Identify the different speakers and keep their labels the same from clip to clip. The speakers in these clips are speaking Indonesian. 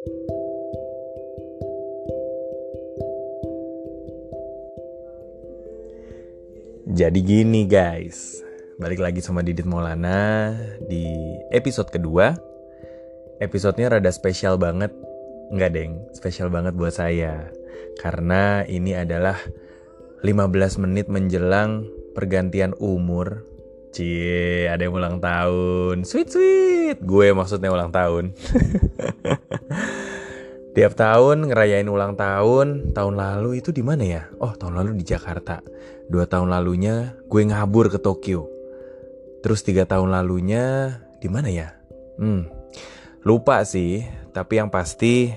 Speaker 1: Jadi gini guys, balik lagi sama Didit Maulana di episode kedua. Episodenya rada spesial banget, nggak deng, spesial banget buat saya. Karena ini adalah 15 menit menjelang pergantian umur. Cie, ada yang ulang tahun. Sweet sweet. Gue maksudnya ulang tahun. Tiap tahun ngerayain ulang tahun, tahun lalu itu di mana ya? Oh, tahun lalu di Jakarta. Dua tahun lalunya gue ngabur ke Tokyo. Terus tiga tahun lalunya di mana ya? Hmm, lupa sih. Tapi yang pasti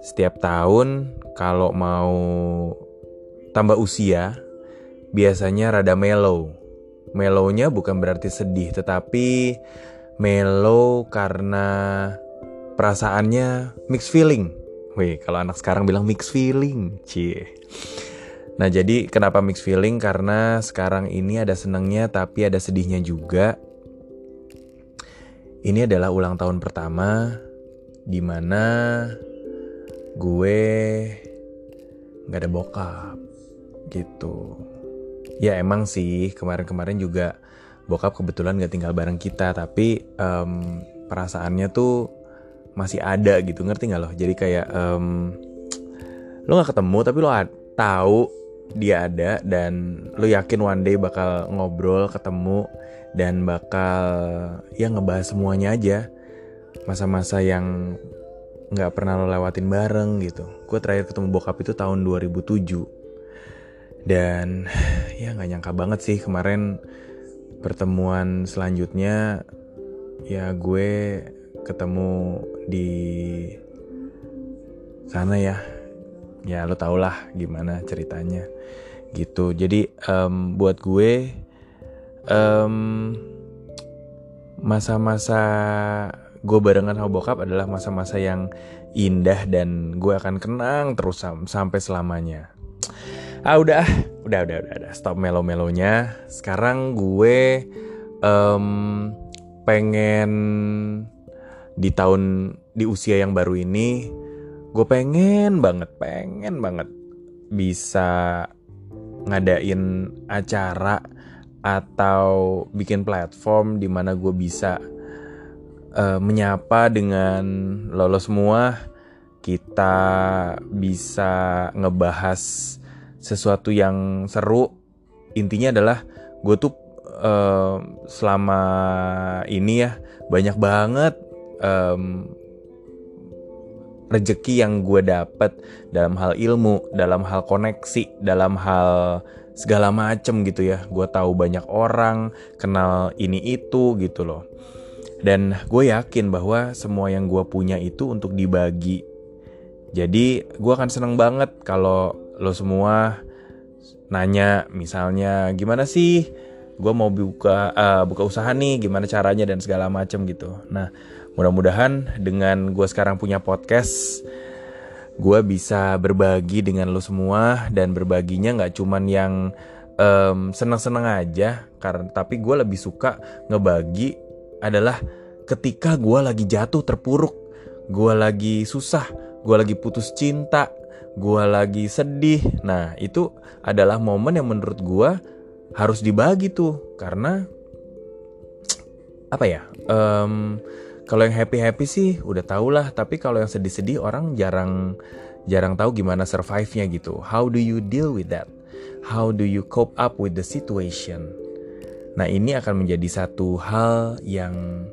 Speaker 1: setiap tahun kalau mau tambah usia, biasanya rada mellow. Mellownya bukan berarti sedih, tetapi mellow karena perasaannya mixed feeling. Wih, kalau anak sekarang bilang mixed feeling, cie. Nah, jadi kenapa mixed feeling? Karena sekarang ini ada senangnya tapi ada sedihnya juga. Ini adalah ulang tahun pertama di mana gue nggak ada bokap gitu. Ya emang sih. Kemarin-kemarin juga bokap kebetulan gak tinggal bareng kita tapi um, perasaannya tuh masih ada gitu. Ngerti nggak loh jadi kayak um, lo nggak ketemu tapi lo tahu dia ada dan lo yakin one day bakal ngobrol ketemu dan bakal ya ngebahas semuanya aja. Masa-masa yang nggak pernah lo lewatin bareng gitu. Gue terakhir ketemu bokap itu tahun 2007 dan ya nggak nyangka banget sih kemarin pertemuan selanjutnya ya gue ketemu di sana ya. Ya lo tau lah gimana ceritanya. Gitu. Jadi um, buat gue um, masa-masa gue barengan sama bokap adalah masa-masa yang indah dan gue akan kenang terus sam sampai selamanya ah udah. Udah udah udah, udah. stop melo-melonya. Sekarang gue um, pengen di tahun di usia yang baru ini gue pengen banget pengen banget bisa ngadain acara atau bikin platform di mana gue bisa uh, menyapa dengan lo semua. Kita bisa ngebahas sesuatu yang seru intinya adalah gue tuh uh, selama ini ya banyak banget um, rejeki yang gue dapet dalam hal ilmu, dalam hal koneksi, dalam hal segala macem gitu ya. Gue tahu banyak orang kenal ini itu gitu loh. Dan gue yakin bahwa semua yang gue punya itu untuk dibagi. Jadi gue akan seneng banget kalau lo semua nanya misalnya gimana sih gue mau buka uh, buka usaha nih gimana caranya dan segala macem gitu. Nah Mudah-mudahan dengan gue sekarang punya podcast, gue bisa berbagi dengan lo semua dan berbaginya nggak cuman yang um, seneng-seneng aja, karena tapi gue lebih suka ngebagi adalah ketika gue lagi jatuh terpuruk, gue lagi susah, gue lagi putus cinta, gue lagi sedih. Nah itu adalah momen yang menurut gue harus dibagi tuh karena apa ya? Um, kalau yang happy happy sih udah tau lah tapi kalau yang sedih sedih orang jarang jarang tahu gimana survive-nya gitu how do you deal with that how do you cope up with the situation nah ini akan menjadi satu hal yang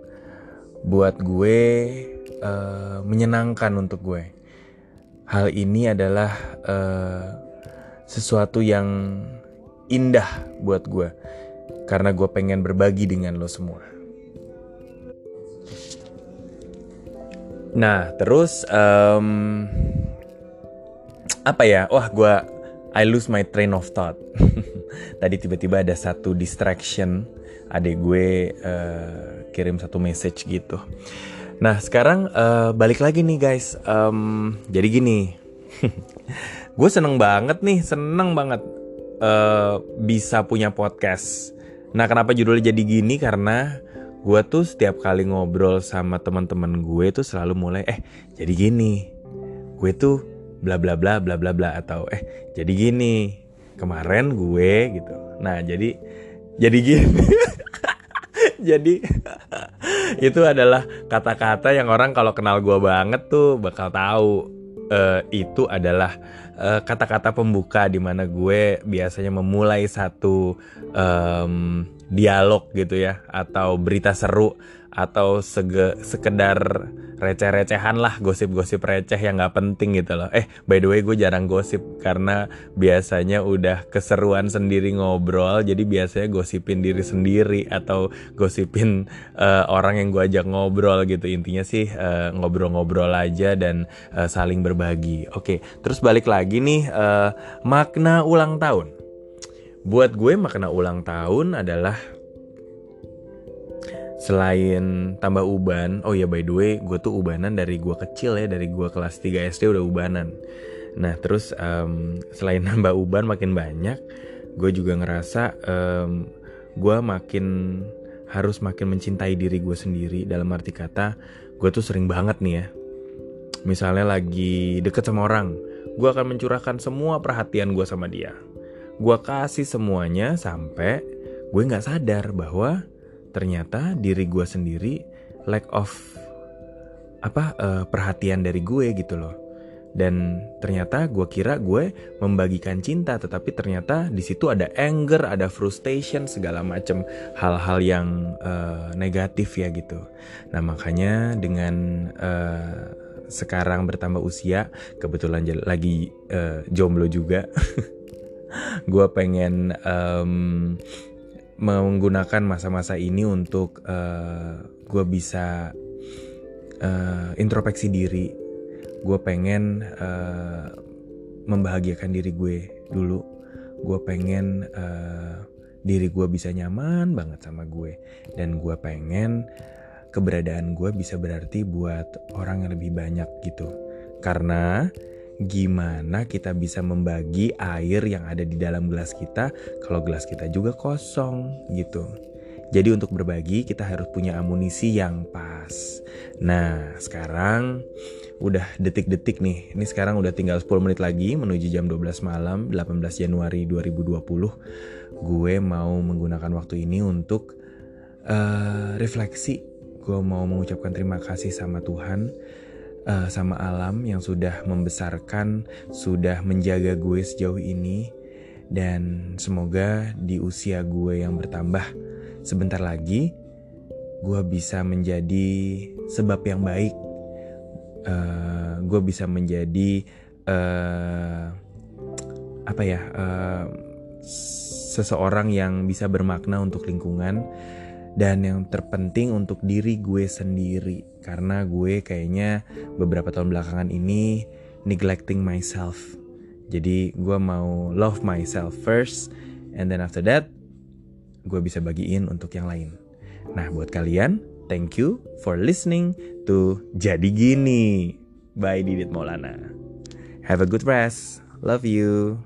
Speaker 1: buat gue uh, menyenangkan untuk gue hal ini adalah uh, sesuatu yang indah buat gue karena gue pengen berbagi dengan lo semua Nah, terus um, apa ya? Wah, gue I lose my train of thought. Tadi tiba-tiba ada satu distraction, adik gue uh, kirim satu message gitu. Nah, sekarang uh, balik lagi nih guys. Um, jadi gini, gue seneng banget nih, seneng banget uh, bisa punya podcast. Nah, kenapa judulnya jadi gini? Karena gue tuh setiap kali ngobrol sama teman-teman gue tuh selalu mulai eh jadi gini gue tuh bla bla bla bla bla bla atau eh jadi gini kemarin gue gitu nah jadi jadi gini jadi itu adalah kata-kata yang orang kalau kenal gue banget tuh bakal tahu. Uh, itu adalah eh, kata-kata pembuka di mana gue biasanya memulai satu um, dialog gitu ya atau berita seru atau sege, sekedar receh-recehan lah gosip-gosip receh yang nggak penting gitu loh. Eh by the way gue jarang gosip karena biasanya udah keseruan sendiri ngobrol jadi biasanya gosipin diri sendiri atau gosipin uh, orang yang gue ajak ngobrol gitu intinya sih uh, ngobrol-ngobrol aja dan uh, saling berbagi. Oke terus balik lagi nih uh, makna ulang tahun. Buat gue makna ulang tahun adalah selain tambah uban oh ya by the way gue tuh ubanan dari gue kecil ya dari gue kelas 3 SD udah ubanan. Nah terus um, selain nambah uban makin banyak gue juga ngerasa um, gue makin harus makin mencintai diri gue sendiri. Dalam arti kata gue tuh sering banget nih ya misalnya lagi deket sama orang gue akan mencurahkan semua perhatian gue sama dia gue kasih semuanya sampai gue nggak sadar bahwa ternyata diri gue sendiri lack of apa uh, perhatian dari gue gitu loh. Dan ternyata gue kira gue membagikan cinta tetapi ternyata di situ ada anger ada frustration segala macam hal-hal yang uh, negatif ya gitu. Nah makanya dengan uh, sekarang bertambah usia kebetulan lagi uh, jomblo juga gue pengen um, menggunakan masa-masa ini untuk uh, eh, gue bisa uh, introspeksi diri. Gue pengen uh, membahagiakan diri gue dulu. Gue pengen uh, diri gue bisa nyaman banget sama gue. Dan gue pengen keberadaan gue bisa berarti buat orang yang lebih banyak gitu. Karena gimana kita bisa membagi air yang ada di dalam gelas kita kalau gelas kita juga kosong gitu. Jadi untuk berbagi kita harus punya amunisi yang pas. Nah sekarang udah detik-detik nih. Ini sekarang udah tinggal 10 menit lagi menuju jam 12 malam 18 Januari 2020. Gue mau menggunakan waktu ini untuk uh, refleksi. Gue mau mengucapkan terima kasih sama Tuhan uh, sama alam yang sudah membesarkan, sudah menjaga gue sejauh ini, dan semoga di usia gue yang bertambah sebentar lagi, gue bisa menjadi sebab yang baik. Uh, gue bisa menjadi uh, apa ya uh, seseorang yang bisa bermakna untuk lingkungan dan yang terpenting untuk diri gue sendiri. Karena gue kayaknya beberapa tahun belakangan ini neglecting myself. Jadi gue mau love myself first and then after that gue bisa bagiin untuk yang lain. Nah buat kalian thank you for listening to jadi gini by Didit Maulana. Have a good rest. Love you